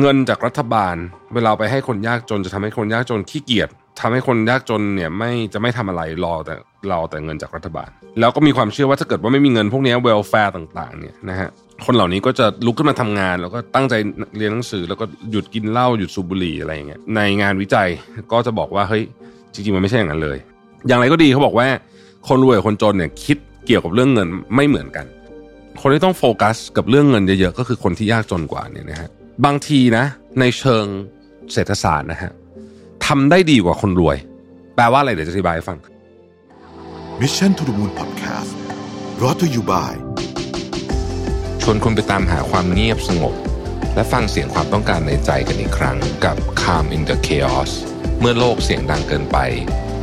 เงินจากรัฐบาล เวลาไปให้คนยากจนจะทำให้คนยากจนขี้เกียจทำให้คนยากจนเนี่ยไม่จะไม่ทำอะไรรอแต่รอแต่เงินจากรัฐบาล แล้วก็มีความเชื่อว่าถ้าเกิดว่าไม่มีเงินพวกนี้เวลแฟร์ต่างๆเนี่ยนะฮะคนเหล่านี้ก็จะลุกขึ้นมาทำงาน แล้วก็ตั้งใจเรียนหนังสือ แล้วก็หยุดกินเหล้าหยุดสูบบุหรี่อะไรอย่างเงี้ยในงานวิจัยก็จะบอกว่าเฮ้ยจริงๆมันไม่ใช่อย่างนั้นเลย อย่างไรก็ดีเขาบอกว่า คนรวยกับคนจนเนี่ยคิดเกี่ยวกับเรื่องเงินไม่เหมือนกัน คนที่ต้องโฟกัสกับเรื่องเงินเยอะๆก็คือคนที่ยากจนกว่าเนี่ยนะฮะ บางทีนะ ในเชิงเศรษฐศาสตร์นะฮะทำได้ดีกว่าคนรวย แปลว่าอะไรเดี๋ยวจะอธิบายให้ฟัง Mission to the Moon Podcast brought to you by ชวนคุณไปตามหาความเงียบสงบ และฟังเสียงความต้องการในใจกันอีกครั้งกับ Calm in the Chaos เมื่อโลกเสียงดังเกินไป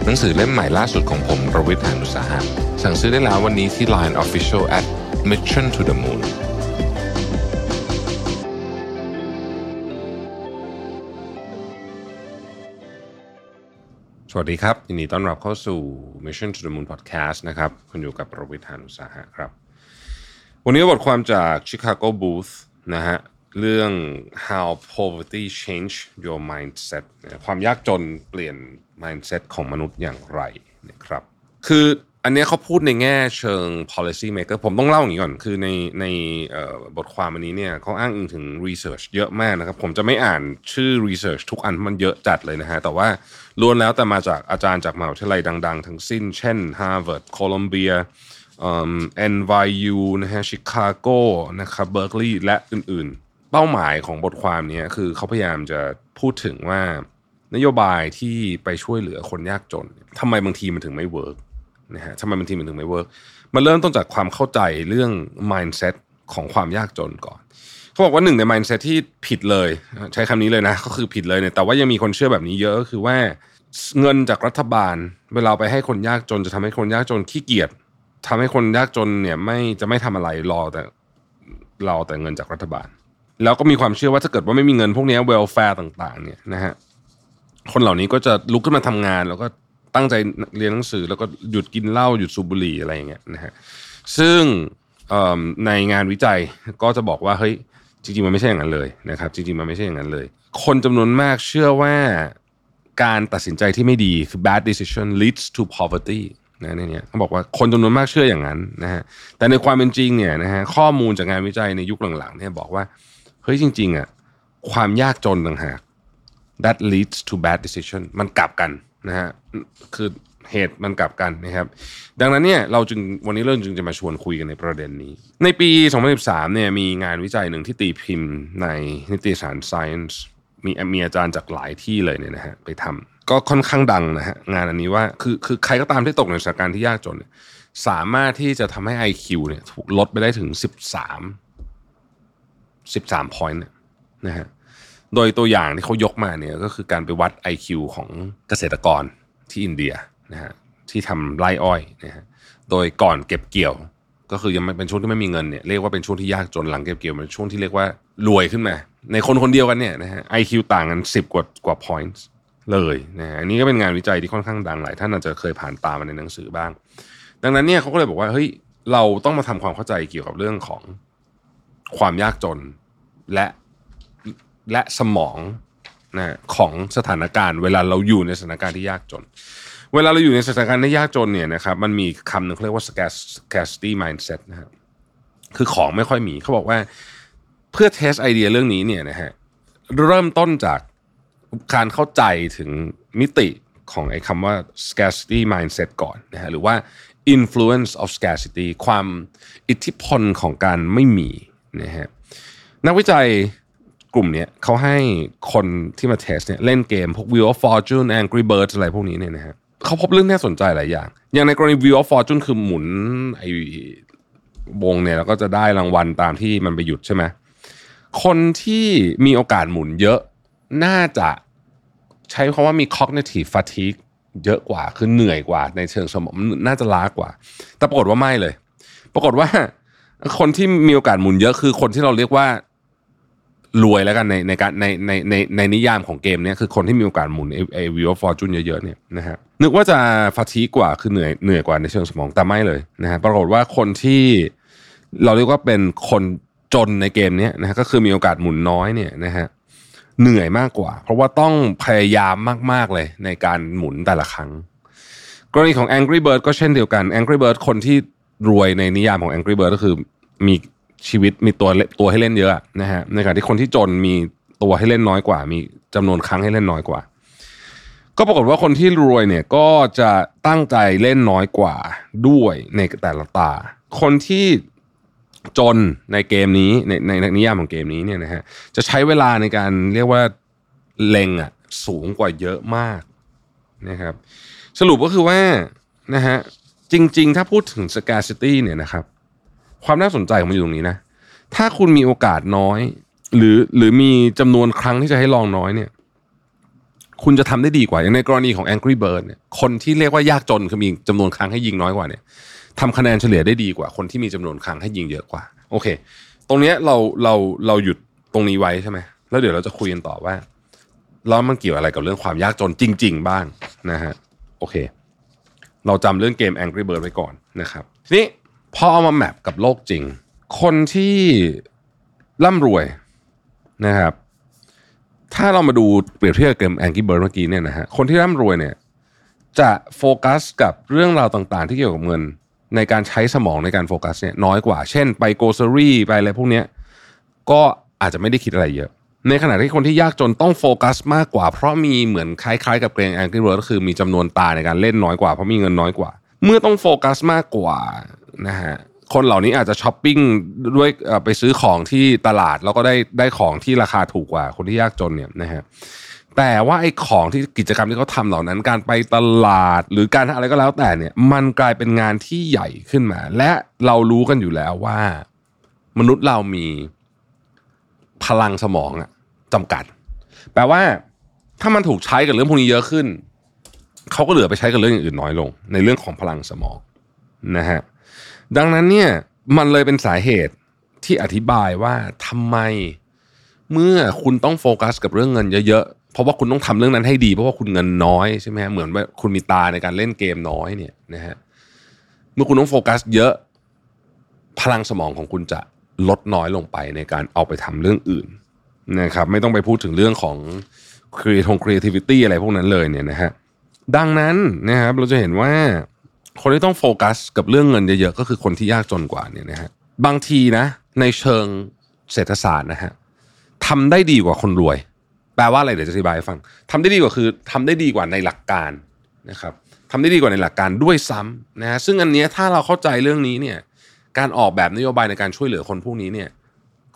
หนังสือเล่มใหม่ล่าสุดของผมรวิทยานุสาหะสั่งซื้อได้แล้ววันนี้ที่ Line Official at Mission to the Moon วัสดีครับ ยินดีต้อนรับเข้าสู่ Mission to the Moon Podcast นะครับ คุณอยู่กับประวิทยานุสาหะครับ วันนี้บทความจาก Chicago Booth นะฮะเรื่อง how poverty change your mindset ความยากจนเปลี่ยน mindset ของมนุษย์อย่างไรนะครับ คือ อันนี้เขาพูดในแง่เชิง policy maker ผมต้องเล่าอย่างนี้ก่อน คือในในบทความอันนี้เนี่ยเขาอ้างอิงถึง research เยอะมากนะครับ ผมจะไม่อ่านชื่อ research ทุกอันมันเยอะจัดเลยนะฮะ แต่ว่าล้วนแล้วแต่มาจากอาจารย์จากมหาวิทยาลัยดัง ๆ ทั้งสิ้น เช่น Harvard Columbia NYU นะฮะ Chicago นะครับ Berkeley และอื่นๆ เป้าหมายของบทความนี้คือเขาพยายามจะพูดถึงว่านโยบายที่ไปช่วยเหลือคนยากจนทำไมบางทีมันถึงไม่ work นะฮะทำไมบางทีมันถึงไม่ work มันเริ่มต้นจากความเข้าใจเรื่อง mindset ของความยากจนก่อนเขาบอกว่าหนึ่งใน mindset ที่ผิดเลย ใช้คำนี้เลยนะ ก็คือผิดเลยเนี่ยแต่ว่ายังมีคนเชื่อแบบนี้เยอะก็คือว่าเงินจากรัฐบาล เวลาไปให้คนยากจนจะทำให้คนยากจนขี้เกียจทำให้คนยากจนเนี่ยไม่จะไม่ทำอะไรรอแต่รอแต่เงินจากรัฐบาล แล้วก็มีความเชื่อว่าถ้าเกิดว่าไม่มีเงินพวกนี้เวลแฟร์ต่าง ๆ เนี่ยนะฮะคนเหล่านี้ก็จะลุกขึ้นมาทำงาน แล้วก็ ตั้งใจเรียนหนังสือแล้วก็หยุดกินเหล้าหยุดสูบบุหรี่อะไรอย่างเงี้ยนะฮะซึ่งในงานวิจัยก็จะบอกว่าเฮ้ยจริงๆมันไม่ใช่อย่างนั้นเลยนะครับ จริงๆมันไม่ใช่อย่างนั้นเลย คนจำนวนมากเชื่อว่าการตัดสินใจที่ไม่ดีคือ bad decision leads to poverty นะในนี้เขาบอกว่าคนจำนวนมากเชื่ออย่างนั้นนะฮะแต่ในความเป็นจริงเนี่ยนะฮะข้อมูลจากงานวิจัยในยุคหลังๆเนี่ยบอกว่าเฮ้ยจริงๆอะความยากจนต่างหาก that leads to bad decision มันกลับกัน นะฮะคือเหตุมันกลับกันนะครับ ดังนั้นเนี่ยเราจึงวันนี้เรื่องจึงจะมาชวนคุยกันในประเด็นนี้ ในปี 2013เนี่ยมีงานวิจัยหนึ่งที่ตีพิมพ์ในนิตยสาร Science มีมีอาจารย์จากหลายที่เลยเนี่ยนะฮะไปทำก็ค่อนข้างดังนะฮะงานอันนี้ว่าคือคือใครก็ตามที่ตกในสถานการณ์ที่ยากจนเนี่ยสามารถที่จะทำให้ IQ เนี่ยถูกลดไปได้ถึง 13 13 point นะฮะ โดยตัวอย่างที่เขายกมาเนี่ยก็คือการไปวัด IQ ของเกษตรกรที่อินเดียนะฮะที่ทำไร่อ้อยนะฮะโดยก่อนเก็บเกี่ยว ก็คือยังไม่เป็นช่วงที่ไม่มีเงินเนี่ยเรียกว่าเป็นช่วงที่ยากจนหลังเก็บเกี่ยวเป็นช่วงที่เรียกว่ารวยขึ้นมา ในคนคนเดียวกันเนี่ยนะฮะ IQ ต่างกัน 10 กว่ากว่า points เลยนะฮะอันนี้ก็เป็นงานวิจัยที่ค่อนข้างดังหลายท่านอาจจะเคยผ่านตามาในหนังสือบ้าง ดังนั้นเนี่ยเขาก็เลยบอกว่าเฮ้ยเราต้องมาทำความเข้าใจเกี่ยวกับเรื่องของความยากจน และ และสมองนะของสถานการณ์ เวลาเราอยู่ในสถานการณ์ที่ยากจน เวลาเราอยู่ในสถานการณ์ที่ยากจนเนี่ยนะครับมันมีคำหนึ่งเขาเรียกว่า scarcity mindset นะครับคือของไม่ค่อยมีเขาบอกว่าเพื่อเทสไอเดียเรื่องนี้เนี่ยนะฮะเริ่มต้นจากการเข้าใจถึงมิติของไอ้คำว่า scarcity mindset ก่อนนะฮะหรือว่า influence of scarcity ความอิทธิพลของการไม่มีนะฮะนักวิจัย กลุ่มนี้เขาให้คนที่มาเทสเนี่ยเล่นเกมพวก Wheel of Fortune Angry Birds อะไรพวกนี้เนี่ยนะฮะเขาพบเรื่องน่าสนใจหลายอย่าง อย่างในกรณี Wheel of Fortune คือหมุนไอ้วงเนี่ยแล้วก็จะได้รางวัลตามที่มันไปหยุดใช่ไหมคนที่มีโอกาสหมุนเยอะน่าจะใช้คำว่ามี cognitive fatigue เยอะกว่าคือเหนื่อยกว่า ในเชิงสมองน่าจะล้ากว่า แต่ปรากฏว่าไม่เลย ปรากฏว่า คนที่มีโอกาสหมุนเยอะคือคนที่เราเรียกว่า รวยแล้วกันในในการในในในในนิยามของเกมเนี้ยคือคนที่มีโอกาสหมุนไอวิวฟอร์จูนเยอะๆเนี่ยนะฮะนึกว่าจะฟาทีกว่าคือเหนื่อยเหนื่อยกว่าในเชิงสมองแต่ไม่เลยนะฮะปรากฏว่าคนที่เราเรียกว่าเป็นคนจนในเกมนี้นะฮะก็คือมีโอกาสหมุนน้อยเนี่ยนะฮะเหนื่อยมากกว่า เพราะว่าต้องพยายามมากๆเลยในการหมุนแต่ละครั้ง กรณีของ Angry Bird ก็เช่นเดียวกัน Angry Bird คนที่รวยในนิยามของ Angry Bird ก็คือมี ชีวิตมีตัวตัวให้เล่นเยอะนะฮะในขณะที่คนที่จนมีตัวให้เล่นน้อยกว่า มีจำนวนครั้งให้เล่นน้อยกว่า ก็ปรากฏว่าคนที่รวยเนี่ยก็จะตั้งใจเล่นน้อยกว่าด้วยในแต่ละตา คนที่จนในเกมนี้ในในนิยามของเกมนี้เนี่ยนะฮะจะใช้เวลาในการเรียกว่าเล็งอะสูงกว่าเยอะมากนะครับ สรุปก็คือว่านะฮะจริง ๆ ถ้าพูดถึง scarcity เนี่ยนะครับ ความน่าสนใจของมันอยู่ตรงนี้นะ ถ้าคุณมีโอกาสน้อย หรือหรือมีจำนวนครั้งที่จะให้ลองน้อยเนี่ย คุณจะทำได้ดีกว่าอย่างในกรณีของ Angry Bird เนี่ยคนที่เรียกว่ายากจนคือมีจำนวนครั้งให้ยิงน้อยกว่าเนี่ยทำคะแนนเฉลี่ยได้ดีกว่า คนที่มีจำนวนครั้งให้ยิงเยอะกว่า โอเค ตรงเนี้ยเราเราเราหยุดตรงนี้ไว้ใช่ไหมแล้วเดี๋ยวเราจะคุยกันต่อว่าแล้วมันเกี่ยวอะไรกับเรื่องความยากจนจริง ๆ บ้างนะฮะโอเค เราจำเรื่องเกม Angry Bird ไว้ก่อนนะครับทีนี้ พอเอามาแมปกับโลกจริง คนที่ร่ำรวยนะครับ ถ้าเรามาดูเปรียบเทียบกับเกม Angry Bird เมื่อกี้เนี่ยนะฮะคนที่ร่ำรวยเนี่ย จะโฟกัสกับเรื่องราวต่างๆ ที่เกี่ยวกับเงินในการใช้สมองในการโฟกัสเนี่ยน้อยกว่า เช่น ไป grocery ไปอะไรพวกเนี้ยก็อาจจะไม่ได้คิดอะไรเยอะ ในขณะที่คนที่ยากจนต้องโฟกัสมากกว่า เพราะมีเหมือนคล้ายๆ กับเกม Angry Bird ก็คือมีจำนวนตาในการเล่นน้อยกว่าเพราะมีเงินน้อยกว่า เมื่อต้องโฟกัสมากกว่านะฮะคนเหล่านี้อาจจะช้อปปิ้งด้วยไปซื้อของที่ตลาดแล้วก็ได้ได้ของที่ราคาถูกกว่า คนที่ยากจนเนี่ยนะฮะแต่ว่าไอ้ของที่กิจกรรมที่เขาทำเหล่านั้น การไปตลาดหรือการอะไรก็แล้วแต่เนี่ย มันกลายเป็นงานที่ใหญ่ขึ้นมา และเรารู้กันอยู่แล้วว่า มนุษย์เรามีพลังสมองอะจำกัด แปลว่าถ้ามันถูกใช้กับเรื่องพวกนี้เยอะขึ้น เขาก็เหลือไปใช้กับเรื่องอื่นน้อยลง ในเรื่องของพลังสมองนะฮะดังนั้นเนี่ยมันเลยเป็นสาเหตุที่อธิบายว่าทำไมเมื่อคุณต้องโฟกัสกับเรื่องเงินเยอะๆ เพราะว่าคุณต้องทำเรื่องนั้นให้ดี เพราะว่าคุณเงินน้อยใช่ไหมฮะเหมือนว่าคุณมีตาในการเล่นเกมน้อยเนี่ยนะฮะเมื่อคุณต้องโฟกัสเยอะ พลังสมองของคุณจะลดน้อยลงไปในการเอาไปทำเรื่องอื่นนะครับ ไม่ต้องไปพูดถึงเรื่องของ creative creativity อะไรพวกนั้นเลยเนี่ยนะฮะ ดังนั้นนะครับเราจะเห็นว่าคนที่ต้องโฟกัสกับเรื่องเงินเยอะๆก็คือคนที่ยากจนกว่าเนี่ยนะฮะบางทีนะ ในเชิงเศรษฐศาสตร์นะฮะทำได้ดีกว่าคนรวย แปลว่าอะไรเดี๋ยวจะอธิบายให้ฟังทำได้ดีกว่าคือทำได้ดีกว่าในหลักการนะครับทำได้ดีกว่าในหลักการด้วยซ้ำนะฮะซึ่งอันนี้ถ้าเราเข้าใจเรื่องนี้เนี่ยการออกแบบนโยบายในการช่วยเหลือคนพวกนี้เนี่ย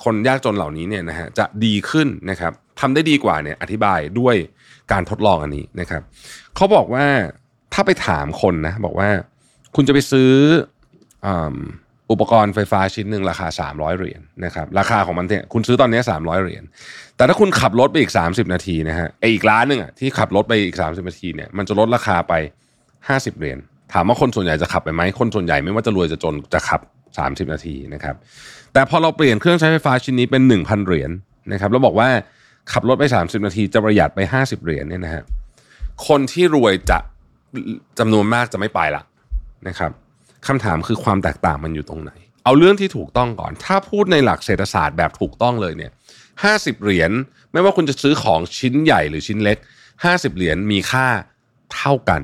คนยากจนเหล่านี้เนี่ยนะฮะจะดีขึ้นนะครับทำได้ดีกว่าเนี่ยอธิบายด้วย การทดลองอันนี้นะครับเขาบอกว่าถ้าไปถามคนนะบอกว่าคุณจะไปซื้อออุปกรณ์ไฟฟ้าชิ้นหนึ่งราคา 300 เหรียญนะครับราคาของมันเนี่ยคุณซื้อตอนนี้ 300 เหรียญแต่ถ้าคุณขับรถไปอีก 30 นาทีนะฮะไออีกร้านหนึ่งอะที่ขับรถไปอีก 30 นาทีเนี่ยมันจะลดราคาไป 50 เหรียญถามว่าคนส่วนใหญ่จะขับไปไหมคนส่วนใหญ่ไม่ว่าจะรวยจะจนจะขับ 30 นาทีนะครับแต่พอเราเปลี่ยนเครื่องใช้ไฟฟ้าชิ้นนี้เป็น 1,000 เหรียญนะครับแล้วบอกว่า ขับรถไป 30 นาทีจะประหยัดไป 50 เหรียญเนี่ยนะฮะคนที่รวยจะจำนวนมากจะไม่ไปละนะครับคำถามคือความแตกต่างมันอยู่ตรงไหน เอาเรื่องที่ถูกต้องก่อน ถ้าพูดในหลักเศรษฐศาสตร์แบบถูกต้องเลยเนี่ย50เหรียญไม่ว่าคุณจะซื้อของชิ้นใหญ่หรือชิ้นเล็ก50เหรียญมีค่าเท่ากัน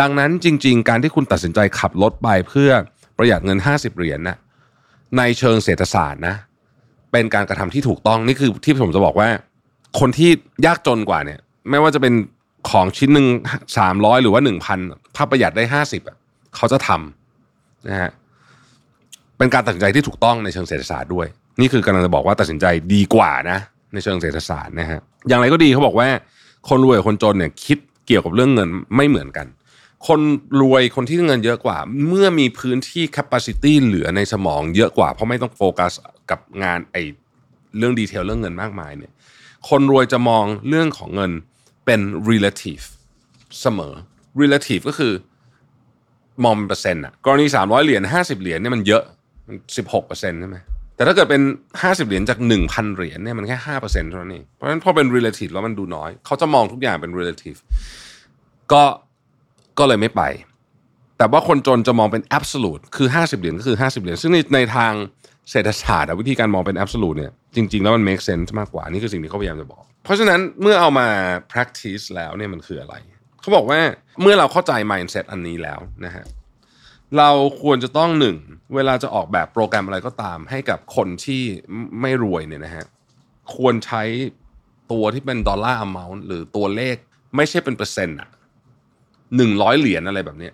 ดังนั้นจริง ๆ การที่คุณตัดสินใจขับรถไปเพื่อประหยัดเงิน50เหรียญนะในเชิงเศรษฐศาสตร์นะ เป็นการกระทำที่ถูกต้องนี่คือที่ผมจะบอกว่า คนที่ยากจนกว่าเนี่ย ไม่ว่าจะเป็นของชิ้นหนึ่งสามร้อยหรือว่าหนึ่งพันถ้าประหยัดได้ห้าสิบอะเขาจะทำนะฮะเป็นการตัดสินใจที่ถูกต้องในเชิงเศรษฐศาสตร์ด้วย นี่คือกำลังจะบอกว่าตัดสินใจดีกว่านะ ในเชิงเศรษฐศาสตร์นะฮะอย่างไรก็ดีเขาบอกว่า คนรวยคนจนเนี่ยคิดเกี่ยวกับเรื่องเงินไม่เหมือนกัน คนรวยคนที่เงินเยอะกว่า เมื่อมีพื้นที่ capacity เหลือในสมองเยอะกว่า เพราะไม่ต้องโฟกัสกับงานไอเรื่อง detail เรื่องเงินมากมายเนี่ย คนรวยจะมองเรื่องของเงินเป็น relative เสมอ relative ก็คือมองเป็นเปอร์เซ็นต์อะกรณี300เหรียญ50เหรียญเนี่ยมันเยอะมัน16เปอร์เซ็นต์ใช่ไหมแต่ถ้าเกิดเป็น50เหรียญจาก1,000เหรียญเนี่ยมันแค่5เปอร์เซ็นต์เท่านั้นเองเพราะฉะนั้นพอเป็น relative แล้วมันดูน้อย เขาจะมองทุกอย่างเป็น relative ก็ก็เลยไม่ไป แต่ว่าคนจนจะมองเป็น absolute คือ50เหรียญก็คือ50เหรียญซึ่งในในทางเศรษฐศาสตร์วิธีการมองเป็น absolute เนี่ย จริง ๆ แล้วมัน make sense มากกว่านี่คือสิ่งที่เขาพยายามจะบอก เพราะฉะนั้นเมื่อเอามา practice แล้วเนี่ยมันคืออะไร เขาบอกว่าเมื่อเราเข้าใจ mindset อันนี้แล้วนะฮะเราควรจะต้องหนึ่งเวลาจะออกแบบโปรแกรมอะไรก็ตาม ให้กับคนที่ไม่รวยเนี่ยนะฮะควรใช้ตัวที่เป็นดอลลาร์ amount หรือตัวเลขไม่ใช่เป็นเปอร์เซ็นต์อะหนึ่งร้อยเหรียญอะไรแบบนี้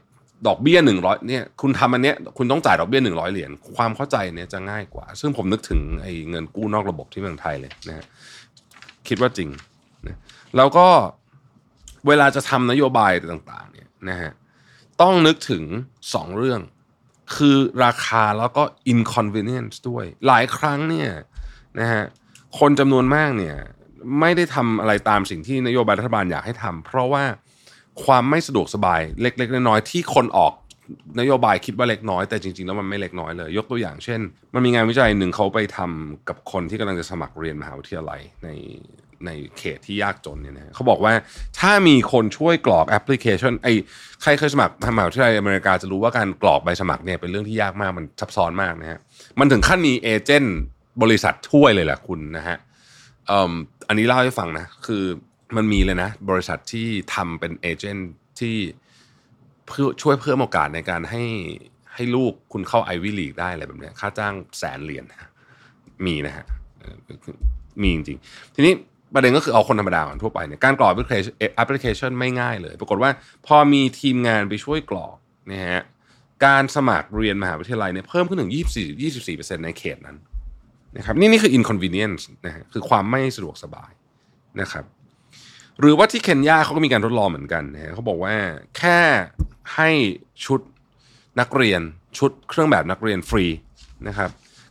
ดอกเบี้ยหนึ่งร้อยเนี่ยคุณทำอันเนี้ยคุณต้องจ่ายดอกเบี้ยหนึ่งร้อยเหรียญความเข้าใจเนี่ยจะง่ายกว่า ซึ่งผมนึกถึงไอ้เงินกู้นอกระบบที่เมืองไทยเลยนะฮะคิดว่าจริงนะแล้วก็เวลาจะทำนโยบายต่างๆเนี่ยนะฮะต้องนึกถึงสองเรื่อง คือราคาแล้วก็ inconvenience ด้วย หลายครั้งเนี่ยนะฮะคนจำนวนมากเนี่ยไม่ได้ทำอะไรตามสิ่งที่นโยบายรัฐบาลอยากให้ทำเพราะว่า ความไม่สะดวกสบายเล็กๆน้อยๆที่คนออกนโยบายคิดว่าเล็กน้อยแต่จริงๆแล้วมันไม่เล็กน้อยเลย ยกตัวอย่างเช่น มันมีงานวิจัยหนึ่งเขาไปทำกับคนที่กำลังจะสมัครเรียนมหาวิทยาลัยในในเขตที่ยากจนเนี่ยนะเขาบอกว่าถ้ามีคนช่วยกรอกแอปพลิเคชันไอ้ใครเคยสมัครมหาวิทยาลัยอเมริกาจะรู้ว่าการกรอกใบสมัครเนี่ยเป็นเรื่องที่ยากมากมันซับซ้อนมากนะฮะมันถึงขั้นมีเอเจนต์บริษัทช่วยเลยแหละคุณนะฮะอันนี้เล่าให้ฟังนะคือ มันมีเลยนะ บริษัทที่ทำเป็นเอเจนต์ที่เพื่อช่วยเพิ่มโอกาสในการให้ให้ลูกคุณเข้าไอวิลีกได้อะไรแบบนี้ค่าจ้างแสนเหรียญมีนะฮะมีจริงๆ ทีนี้ประเด็นก็คือเอาคนธรรมดาก่อนทั่วไปเนี่ยการกรอกแอปพลิเคชันแอปพลิเคชันไม่ง่ายเลย ปรากฏว่าพอมีทีมงานไปช่วยกรอกนะฮะการสมัครเรียนมหาวิทยาลัยเนี่ยเพิ่มขึ้นถึง 24 24%ในเขตนั้นนะครับนี่นี่คือ inconvenience นะฮะคือความไม่สะดวกสบายนะครับ หรือว่าที่เคนยาเขาก็มีการทดลองเหมือนกันนะฮะเขาบอกว่าแค่ให้ชุดนักเรียนชุดเครื่องแบบนักเรียนฟรีนะครับ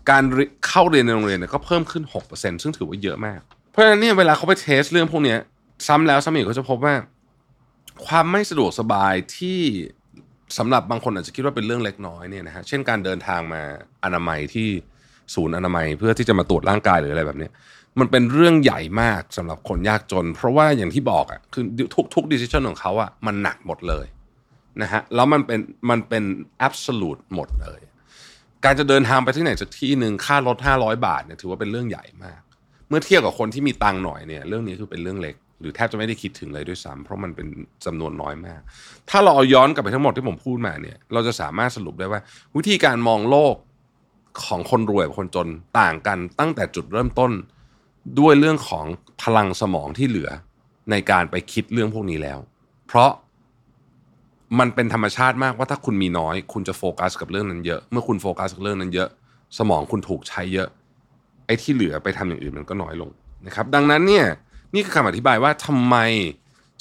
การเข้าเรียนในโรงเรียนเนี่ยก็เพิ่มขึ้น 6%ซึ่งถือว่าเยอะมาก เพราะฉะนั้นเนี่ยเวลาเขาไปเทสเรื่องพวกนี้ซ้ำแล้วซ้ำอีกก็จะพบว่า ความไม่สะดวกสบายที่สำหรับบางคนอาจจะคิดว่าเป็นเรื่องเล็กน้อยเนี่ยนะฮะเช่นการเดินทางมาอนามัยที่ศูนย์อนามัยเพื่อที่จะมาตรวจร่างกายหรืออะไรแบบนี้ มันเป็นเรื่องใหญ่มากสำหรับคนยากจน เพราะว่าอย่างที่บอกอะคือทุกทุกดิส i ชันของเขาอะมันหนักหมดเลยนะฮะแล้วมันเป็นมันเป็น absolute หมดเลย การจะเดินทางไปที่ไหนสักที่หนึ่งค่ารถ500 บาทเนี่ยถือว่าเป็นเรื่องใหญ่มาก เมื่อเทียบกับคนที่มีตังหน่อยเนี่ยเรื่องนี้คือเป็นเรื่องเล็ก หรือแทบจะไม่ได้คิดถึงเลยด้วยซ้ำเพราะมันเป็นจำนวนน้อยมาก ถ้าเราเอาย้อนกลับไปทั้งหมดที่ผมพูดมาเนี่ย เราจะสามารถสรุปได้ว่า วิธีการมองโลกของคนรวยกับคนจนต่างกันตั้งแต่จุดเริ่มต้น ด้วยเรื่องของพลังสมองที่เหลือในการไปคิดเรื่องพวกนี้แล้ว เพราะมันเป็นธรรมชาติมากว่าถ้าคุณมีน้อย คุณจะโฟกัสกับเรื่องนั้นเยอะ เมื่อคุณโฟกัสกับเรื่องนั้นเยอะ สมองคุณถูกใช้เยอะ ไอ้ที่เหลือไปทำอย่างอื่นมันก็น้อยลงนะครับ ดังนั้นเนี่ยนี่คือคำอธิบายว่าทำไม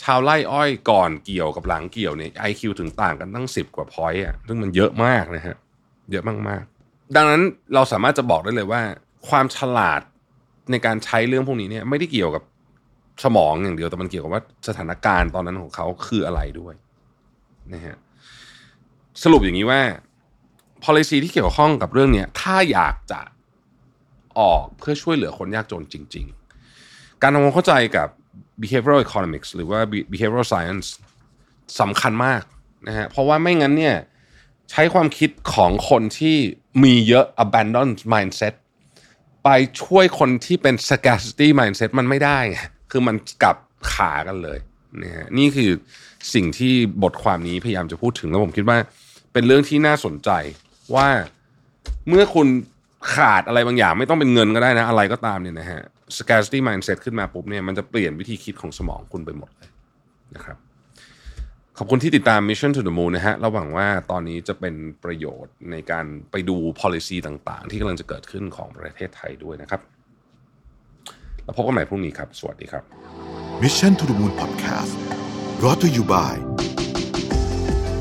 ชาวไร่อ้อยก่อนเกี่ยวกับหลังเกี่ยวเนี่ยไอคิวถึงต่างกันตั้งสิบกว่า point อะซึ่งมันเยอะมากนะฮะเยอะมากๆ ดังนั้นเราสามารถจะบอกได้เลยว่า ความฉลาด ในการใช้เรื่องพวกนี้เนี่ยไม่ได้เกี่ยวกับสมองอย่างเดียวแต่มันเกี่ยวกับว่าสถานการณ์ตอนนั้นของเขาคืออะไรด้วยนะฮะสรุปอย่างนี้ว่า policy ที่เกี่ยวข้องกับเรื่องเนี้ยถ้าอยากจะออกเพื่อช่วยเหลือคนยากจนจริง ๆ การทำความเข้าใจกับ behavioral economics หรือว่า behavioral science สำคัญมากนะฮะเพราะว่าไม่งั้นเนี่ยใช้ความคิดของคนที่มีเยอะ abandon mindset ไปช่วยคนที่เป็น scarcity mindset มันไม่ได้ไงคือมันกลับขากันเลยนะฮะนี่คือสิ่งที่บทความนี้พยายามจะพูดถึงแล้วผมคิดว่า เป็นเรื่องที่น่าสนใจว่าเมื่อคุณขาดอะไรบางอย่าง ไม่ต้องเป็นเงินก็ได้นะ อะไรก็ตามเนี่ยนะฮะ scarcity mindset ขึ้นมาปุ๊บเนี่ยมันจะเปลี่ยนวิธีคิดของสมองคุณไปหมดเลยนะครับ ขอบคุณที่ติดตาม Mission to the Moon นะฮะเราหวังว่าตอนนี้จะเป็นประโยชน์ในการไปดู policy ต่างๆ ที่กำลังจะเกิดขึ้นของประเทศไทยด้วยนะครับ แล้วพบกันใหม่พรุ่งนี้ครับ สวัสดีครับ Mission to the Moon Podcast brought to you by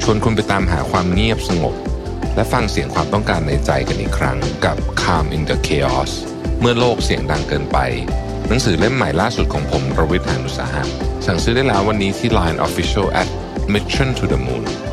ชวนคุณไปตามหาความเงียบสงบ และฟังเสียงความต้องการในใจกันอีกครั้งกับ Calm in the Chaos เมื่อโลกเสียงดังเกินไป หนังสือเล่มใหม่ล่าสุดของผมรวิทยานุสาหะสั่งซื้อได้แล้ววันนี้ที่ Line Official at Mission to the Moon